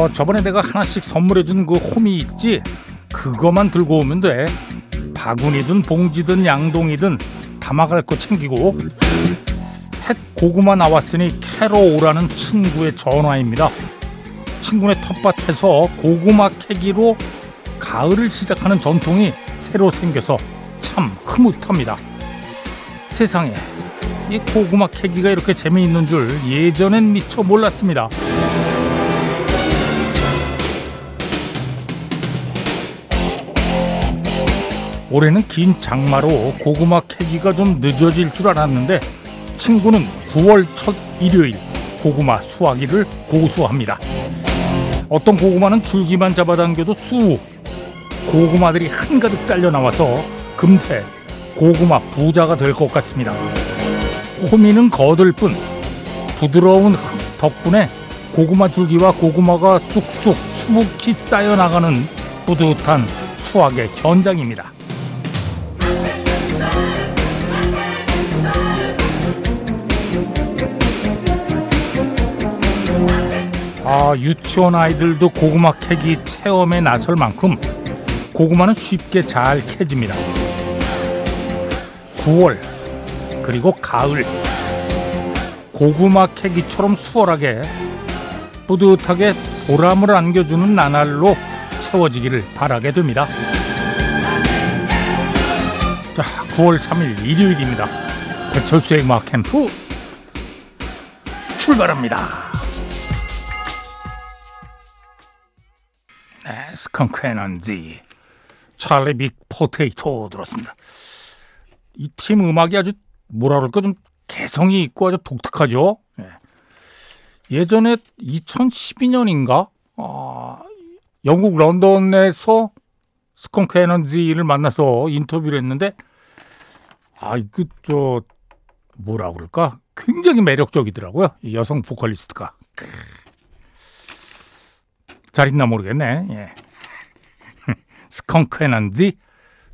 어, 저번에 내가 하나씩 선물해준 그 홈이 있지? 그거만 들고 오면 돼. 바구니든 봉지든 양동이든 담아갈 거 챙기고. 햇 고구마 나왔으니 캐러 오라는 친구의 전화입니다. 친구네 텃밭에서 고구마 캐기로 가을을 시작하는 전통이 새로 생겨서 참 흐뭇합니다. 세상에 이 고구마 캐기가 이렇게 재미있는 줄 예전엔 미처 몰랐습니다. 올해는 긴 장마로 고구마 캐기가 좀 늦어질 줄 알았는데 친구는 9월 첫 일요일 고구마 수확일을 고수합니다. 어떤 고구마는 줄기만 잡아당겨도 수 고구마들이 한가득 딸려 나와서 금세 고구마 부자가 될 것 같습니다. 호미는 거들 뿐 부드러운 흙 덕분에 고구마 줄기와 고구마가 쑥쑥 수북히 쌓여 나가는 뿌듯한 수확의 현장입니다. 아, 유치원 아이들도 고구마 캐기 체험에 나설 만큼 고구마는 쉽게 잘 캐집니다. 9월 그리고 가을 고구마 캐기처럼 수월하게 뿌듯하게 보람을 안겨주는 나날로 채워지기를 바라게 됩니다. 자, 9월 3일 일요일입니다. 배철수의 음악 캠프 출발합니다. 스컹크 에너지 찰리 빅 포테이토 들었습니다. 이 팀 음악이 아주 뭐라 그럴까 좀 개성이 있고 아주 독특하죠. 네. 예전에 2012년인가 아, 영국 런던에서 스컹크 에너지를 만나서 인터뷰를 했는데 아 이거 저 뭐라 그럴까 굉장히 매력적이더라고요. 이 여성 보컬리스트가. 잘 있나 모르겠네. 예. 스컹크 에너지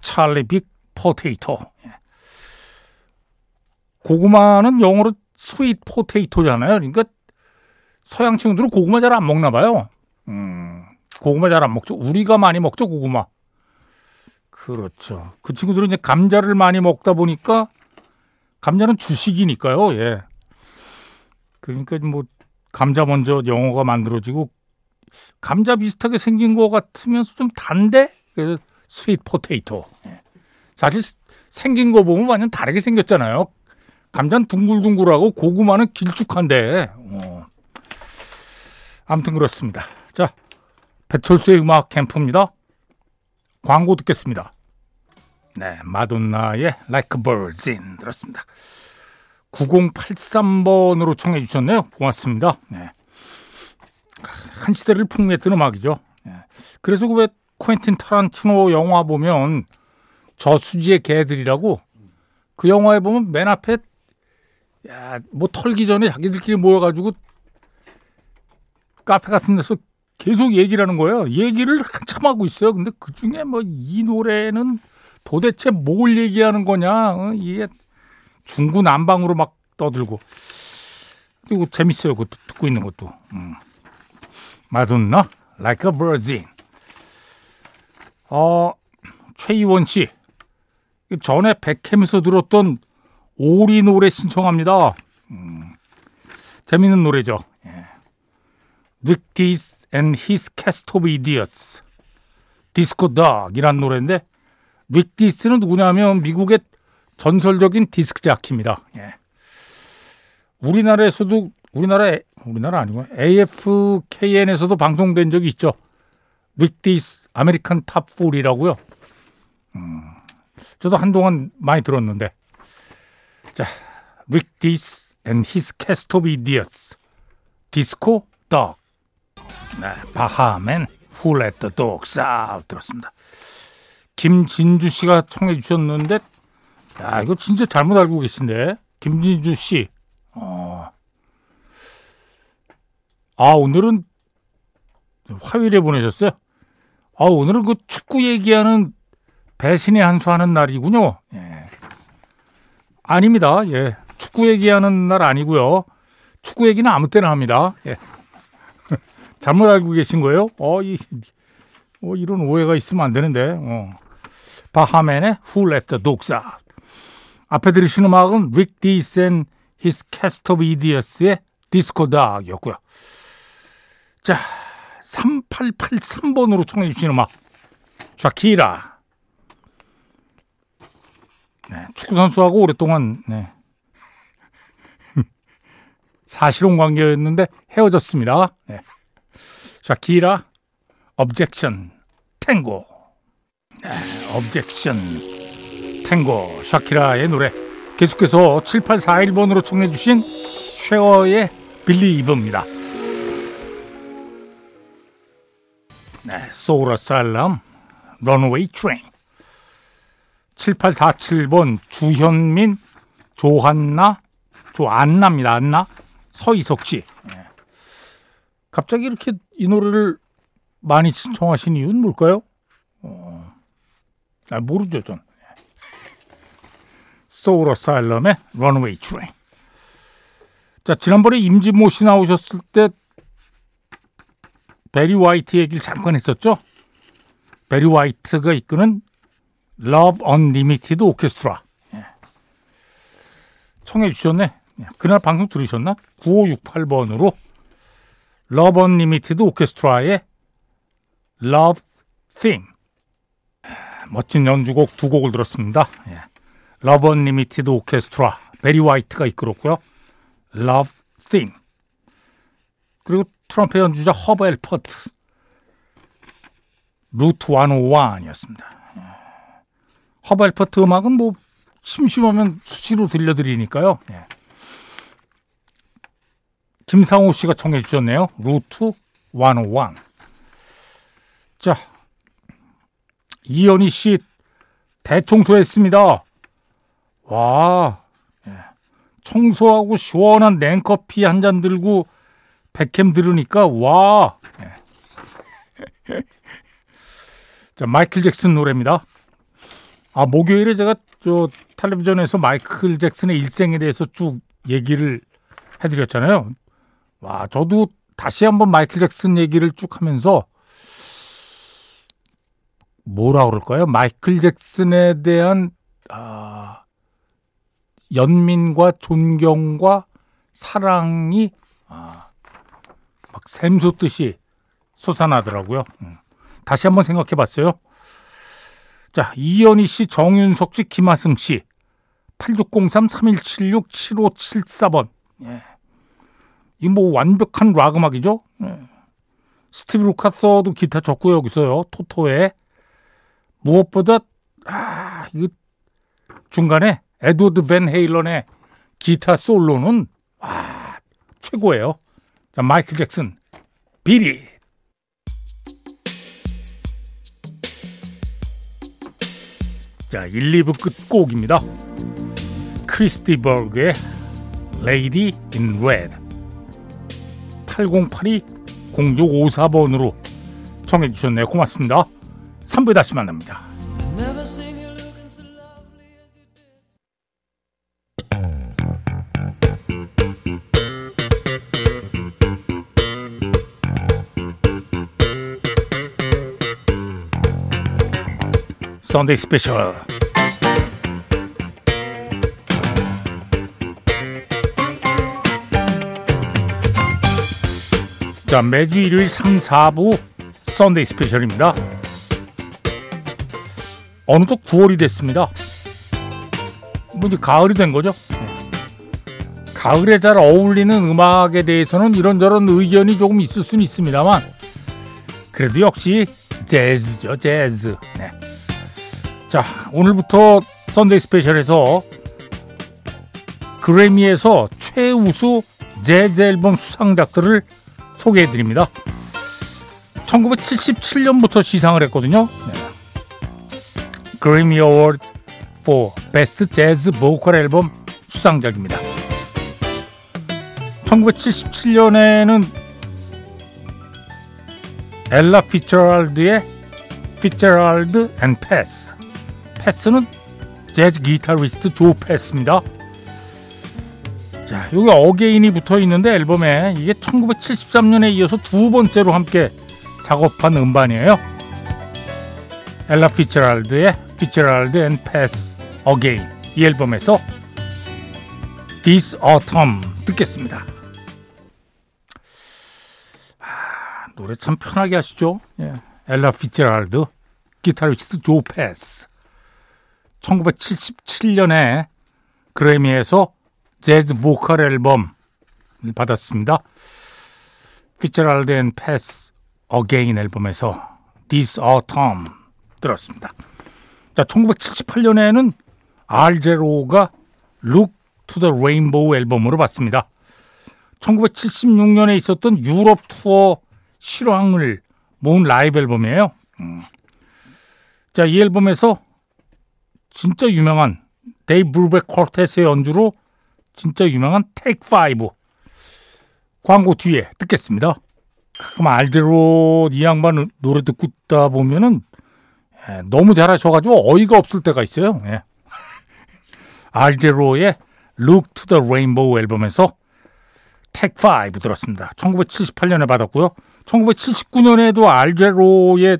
Charlie Big Potato. 예. 고구마는 영어로 sweet potato잖아요. 그러니까 서양 친구들은 고구마 잘 안 먹나 봐요. 음, 고구마 잘 안 먹죠. 우리가 많이 먹죠, 고구마. 그렇죠. 그 친구들은 이제 감자를 많이 먹다 보니까 감자는 주식이니까요. 예. 그러니까 뭐 감자 먼저 영어가 만들어지고 감자 비슷하게 생긴 것 같으면서 좀 단데 그래서 sweet potato. 예. 사실 생긴 거 보면 완전 다르게 생겼잖아요. 감자는 둥글둥글하고 고구마는 길쭉한데. 어. 아무튼 그렇습니다. 자, 배철수의 음악 캠프입니다. 광고 듣겠습니다. 네, 마돈나의 Like a Virgin 들었습니다. 9083번으로 청해 주셨네요. 고맙습니다. 네. 한 시대를 풍미했던 음악이죠. 네. 그래서 왜 쿠엔틴 타란티노 영화 보면 저수지의 개들이라고 그 영화에 보면 맨 앞에 야, 뭐 털기 전에 자기들끼리 모여가지고 카페 같은 데서 계속 얘기를 하는 거예요. 얘기를 한참 하고 있어요. 근데 그 중에 뭐 이 노래는 도대체 뭘 얘기하는 거냐. 어? 이게 중구난방으로 막 떠들고. 그리고 재밌어요. 그것도 듣고 있는 것도. 음. 마돈나, Like a Virgin. 어, 최희원 씨. 전에 백캠에서 들었던 오리 노래 신청합니다. 음, 재밌는 노래죠. 예. Victis and His Cast of Idiots. 디스코 덕이란 노래인데 닉디스는 누구냐면 미국의 전설적인 디스크 자키입니다. 예. 우리나라에서도 우리나라 우리나라 아니고 AFKN에서도 방송된 적이 있죠. 릭 디스 American Top 40이라고요. 음, 저도 한동안 많이 들었는데. 자, his cast of idiots. Disco Duck. 네, 바하 멘 Dogs Out 들었습니다. 김진주 씨가 청해 주셨는데 야 이거 진짜 잘못 알고 계신데 김진주 씨. 어. 아 오늘은 화요일에 보내셨어요. 아 오늘은 그 축구 얘기하는 배신의 한수 하는 날이군요. 예. 아닙니다. 예. 축구 얘기하는 날 아니고요. 축구 얘기는 아무 때나 합니다. 예. 잘못 알고 계신 거예요? 어, 이, 어, 이런 오해가 있으면 안 되는데. 어. 바하맨의 Who Let the Dogs Out. 앞에 들으신 음악은 Dees and His Cast of Idiots의 디스코 닥이었고요. 자, 3883번으로 청해 주신 음악. 샤키라. 네, 축구 선수하고 오랫동안 네. 사실혼 관계였는데 헤어졌습니다. 네. 샤키라, objection, 탱고. 네, objection, 탱고, 샤키라의 노래. 계속해서 7841번으로 청해 주신 셰어의 Believe입니다. 네, 소울 어사일럼, Runaway Train. 7847번 주현민, 조한나, 조안나입니다. 안나, 서희석 씨. 네. 갑자기 이렇게 이 노래를 많이 신청하신 이유는 뭘까요? 어, 아, 모르죠, 전. 소울 어사일럼의 Runaway Train. 자, 지난번에 임진모 씨 나오셨을 때 베리 화이트 얘기를 잠깐 했었죠? 베리 화이트가 이끄는 Love Unlimited 오케스트라. 예. 청해 주셨네. 예, 그날 방송 들으셨나? 9568번으로 Love Unlimited 오케스트라의 Love Theme. 멋진 연주곡 두 곡을 들었습니다. 예. Love Unlimited 오케스트라 베리 화이트가 이끌었고요. Love Theme. 그리고 트럼펫 연주자 허브 앨퍼트. Route 101이었습니다. 허브 앨퍼트 음악은 뭐 심심하면 수시로 들려드리니까요. 예. 김상호 씨가 청해 주셨네요. Route 101. 자, 이현희 씨 대청소했습니다. 와, 예. 청소하고 시원한 냉커피 한 잔 들고 백캠 들으니까 와. 예. 자, 마이클 잭슨 노래입니다. 아, 목요일에 제가 저 텔레비전에서 마이클 잭슨의 일생에 대해서 쭉 얘기를 해드렸잖아요. 와, 저도 다시 한번 마이클 잭슨 얘기를 쭉 하면서 뭐라 그럴까요? 마이클 잭슨에 대한 아, 연민과 존경과 사랑이 아, 막 샘솟듯이 솟아나더라고요. 음. 다시 한번 생각해 봤어요. 자, 이현희 씨, 정윤석 씨, 김하승 씨. 8603-3176-7574번. 예. 이뭐 완벽한 락 음악이죠? 예. 스티브 루카서도 기타 쳤고요, 여기서요. 토토에. 무엇보다, 아, 이거 중간에 에드워드 벤 헤일런의 기타 솔로는, 와, 최고예요. 자, 마이클 잭슨, 비리. 자, 1, 2부 끝곡입니다. 크리스티 버그의 Lady in Red 8082-0654번으로 청해 주셨네요. 고맙습니다. 3부에 다시 만납니다. 썬데이 스페셜 자 매주 일요일 3, 4부 Sunday Special입니다. 어느덧 9월이 됐습니다. 뭐 이제 가을이 된 거죠? 가을에 잘 어울리는 음악에 대해서는 이런저런 의견이 조금 있을 수는 있습니다만 그래도 역시 재즈죠 재즈. 네. 자, 오늘부터 Sunday Special에서 그래미에서 최우수 재즈 앨범 수상작들을 소개해 드립니다. 1977년부터 시상을 했거든요. 네. Grammy Award for Best Jazz Vocal Album 수상작입니다. 1977년에는 엘라 피츠제럴드의 Fitzgerald and Pass 패스는 재즈 기타리스트 조 패스입니다. 자, 여기 again이 붙어 있는데 앨범에 이게 1973년에 이어서 두 번째로 함께 작업한 음반이에요. 엘라 피츠제럴드의 Fitzgerald and Pass Again 이 앨범에서 'Tis Autumn 듣겠습니다. 아, 노래 참 편하게 하시죠. 예. 엘라 피츠제럴드 기타리스트 조 패스 1977년에 그래미에서 재즈 보컬 앨범을 받았습니다. Fitzgerald and Pass Again 앨범에서 'Tis Autumn 들었습니다. 자, 1978년에는 알 재로가 Look to the Rainbow 앨범으로 받습니다. 1976년에 있었던 유럽 투어 실황을 모은 라이브 앨범이에요. 음. 자, 이 앨범에서 진짜 유명한 데이브 브루벡 quartet의 연주로 진짜 유명한 Take 5 광고 뒤에 듣겠습니다. 그럼 알 재로 이 양반 노래 듣고 있다 보면은 예, 너무 잘하셔가지고 어이가 없을 때가 있어요. 예. 알 재로의 Look to the Rainbow 앨범에서 테이크 5 들었습니다. 1978년에 받았고요. 1979년에도 알제로의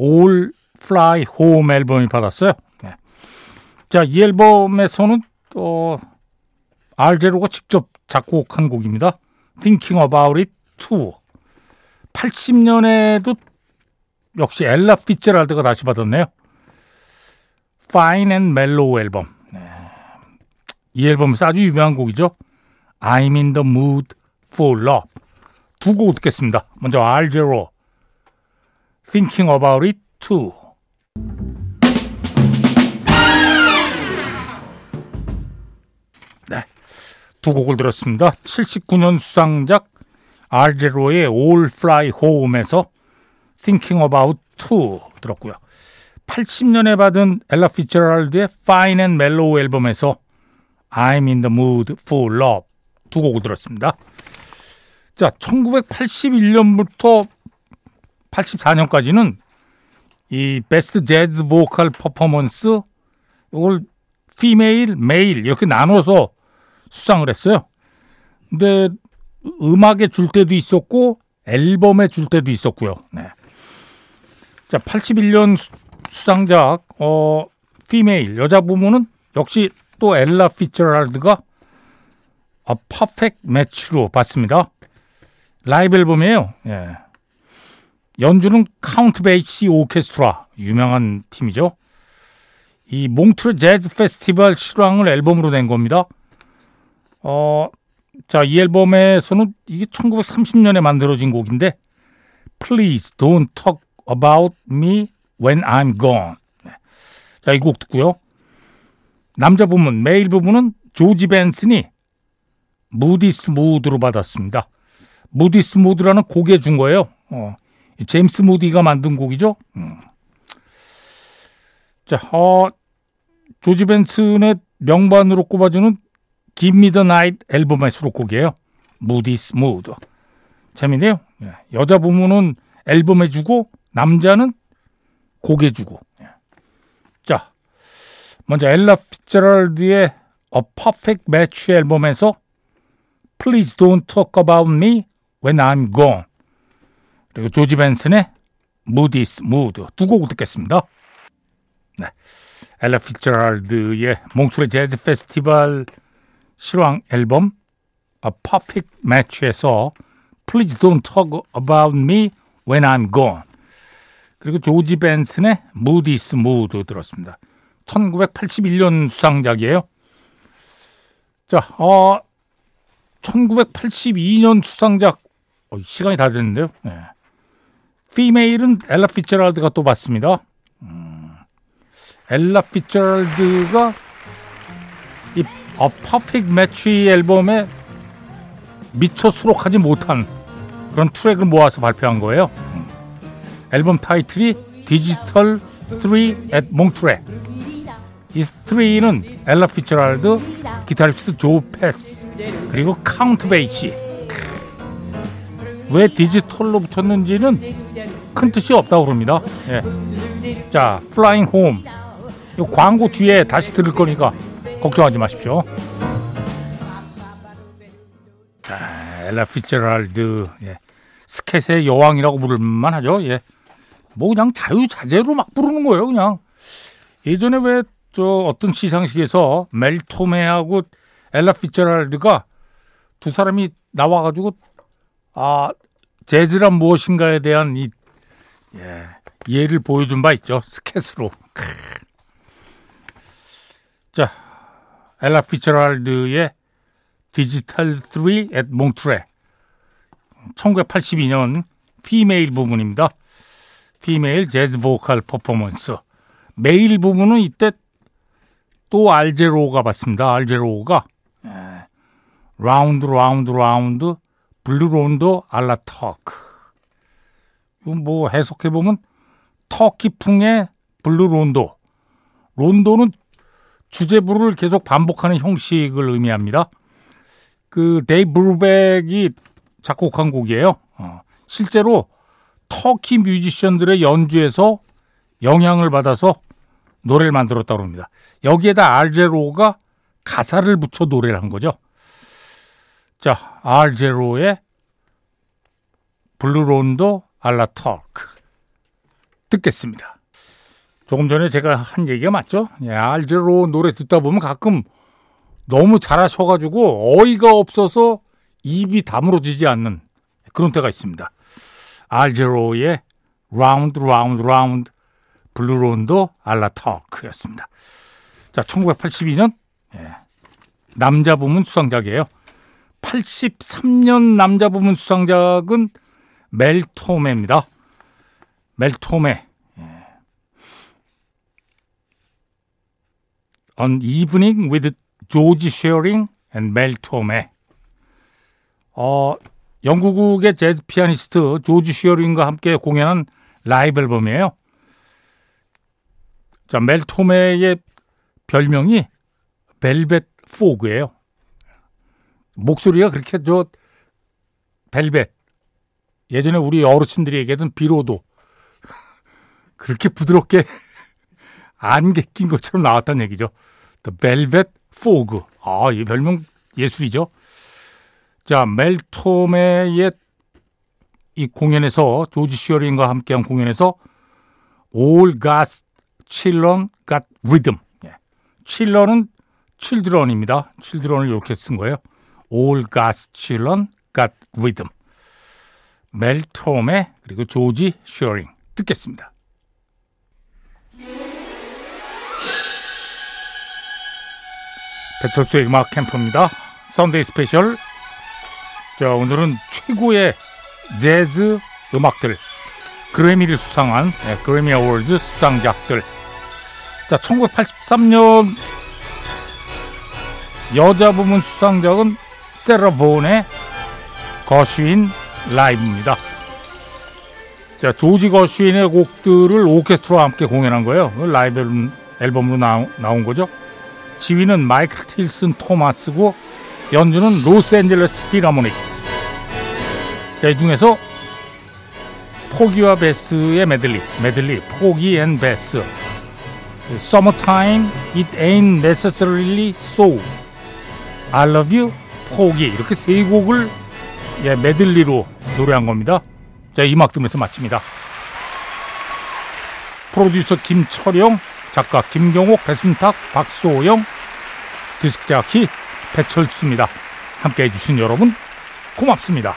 All Fly Home 앨범이 받았어요. 네. 자, 이 앨범에서는 또 알제로가 직접 작곡한 곡입니다. Thinking About It 2. 80년에도 역시 엘라 피츠랄드가 다시 받았네요. Fine and Mellow 앨범. 네. 이 앨범에서 아주 유명한 곡이죠. I'm in the mood for love. 두 곡 듣겠습니다. 먼저 알제로 Thinking About It 2. 두 곡을 들었습니다. 79년 수상작 알제로의 All Fly Home에서 Thinking About 2 들었고요. 80년에 받은 엘라 피처럴드의 Fine and Mellow 앨범에서 I'm in the mood for love 두 곡을 들었습니다. 자, 1981년부터 84년까지는 이 베스트 재즈 보컬 퍼포먼스 이걸 피메일, 메일 이렇게 나눠서 수상을 했어요. 근데 음악에 줄 때도 있었고 앨범에 줄 때도 있었고요. 네. 자, 81년 수상작 어 female 여자 부문은 역시 또 엘라 피츠제럴드가 A Perfect Match로 받습니다. 라이브 앨범이에요. 예. 연주는 카운트 베이시 오케스트라 유명한 팀이죠. 이 몽트뢰 재즈 페스티벌 실황을 앨범으로 낸 겁니다. 어, 자, 이 앨범에서는 이게 1930년에 만들어진 곡인데 Please don't talk about me when I'm gone. 네. 자, 이 곡 듣고요. 남자 부분, 메일 부분은 조지 벤슨이 무디스 무드로 받았습니다. 무디스 무드라는 곡에 준 거예요. 어, 제임스 무디가 만든 곡이죠. 음. 자, 어, 조지 벤슨의 명반으로 꼽아주는 Give Me the Night 앨범의 수록곡이에요. 무디스 무드. 재밌네요. 예, 여자 부문은 앨범에 주고 남자는 곡에 주고. 예. 자, 먼저 엘라 피처럴드의 A Perfect Match 앨범에서 Please Don't Talk About Me When I'm Gone 그리고 조지 벤슨의 Moody's Mood 두 곡을 듣겠습니다. 네. 엘라 피처럴드의 몽투레 재즈 페스티벌 실황 앨범 A Perfect Match에서 Please Don't Talk About Me When I'm Gone 그리고 조지 벤슨의 Moody's Mood 들었습니다. 1981년 수상작이에요. 자, 어, 1982년 수상작 어, 시간이 다 됐는데요. 네. Female은 엘라 피츠제럴드가 또 받습니다. 음, 엘라 피츠제럴드가 이 A Perfect Match 앨범에 미처 수록하지 못한 그런 트랙을 모아서 발표한 거예요. 음. 앨범 타이틀이 Digital 3 at Montreux. 이 3는 엘라 피츠제럴드, 기타리스트 조 패스, 그리고 카운트 베이시. 왜 디지털로 붙였는지는 큰 뜻이 없다고 그럽니다. 예. 자, Flying Home. 이 광고 뒤에 다시 들을 거니까 걱정하지 마십시오. 엘라 피츠제랄드 예. 스캣의 여왕이라고 부를만 하죠. 예. 뭐 그냥 자유자재로 막 부르는 거예요, 그냥. 예전에 왜 저 어떤 시상식에서 멜 토메하고 엘라 피츠제랄드가 두 사람이 나와 가지고 아 재즈란 무엇인가에 대한 이 예, 예를 보여준 바 있죠. 스캣으로. 자, 엘라 피츠제랄드의 Digital 3 at Montreux 1982년 female 부분입니다. Female Jazz Vocal Performance. Male 부분은 이때 또 알제로가 받습니다. 알제로가 Round Round Round Blue Rondo à la Turk. 뭐 해석해 보면 터키풍의 blue 론도. 론도는 주제부를 계속 반복하는 형식을 의미합니다. 그 데이브 브루백이 작곡한 곡이에요. 어. 실제로 터키 뮤지션들의 연주에서 영향을 받아서 노래를 만들었다고 합니다. 여기에다 알제로가 가사를 붙여 노래를 한 거죠. 자, 알제로의 Blue Rondo à la Turk 듣겠습니다. 조금 전에 제가 한 얘기가 맞죠? 예, 알제로 노래 듣다 보면 가끔 너무 잘하셔가지고 어이가 없어서 입이 다물어지지 않는 그런 때가 있습니다. 알제로의 Round Round Round Blue Rondo à la Turk였습니다. 자, 1982년 예, 남자 부문 수상작이에요. 83년 남자 부문 수상작은 멜토메입니다. 멜토메. 예. An Evening with George Shearing and Mel Torme. 어, 영국의 재즈 피아니스트 조지 쉐어링과 함께 공연한 라이브 앨범이에요. 자, 멜 토메의 별명이 Velvet Fog예요. 목소리가 그렇게 저 벨벳 예전에 우리 어르신들이 얘기하던 비로도 그렇게 부드럽게 안개 낀 것처럼 나왔다는 얘기죠. The Velvet Fog. 아, 이 별명 예술이죠. 자, 멜토메의 이 공연에서 조지 시어링과 함께한 공연에서 All God's Children Got Rhythm. 예. 칠런은 children입니다. children을 이렇게 쓴 거예요. All God's Children Got Rhythm. 멜토메 그리고 조지 시어링 듣겠습니다. 배철수의 음악 캠프입니다. Sunday Special. 자, 오늘은 최고의 재즈 음악들. 그래미를 수상한 네, 그래미 어워즈 수상작들. 자, 1983년 여자 부문 수상작은 세라 본의 Gershwin Live입니다. 자, 조지 거슈인의 곡들을 오케스트라와 함께 공연한 거예요. 라이브 앨범으로 나온 거죠. 지휘는 마이클 틸슨 토마스고 연주는 로스앤젤레스 필하모닉. 자, 이 중에서 포기와 베스의 메들리, 메들리, Porgy and Bess. Summertime, It Ain't Necessarily So, I Love You, 포기 이렇게 세 곡을 예, 메들리로 노래한 겁니다. 자, 이 들으면서 마칩니다. 프로듀서 김철영, 작가 김경옥, 배순탁, 박소영, 디스크자키 배철수입니다. 함께 해 주신 여러분 고맙습니다.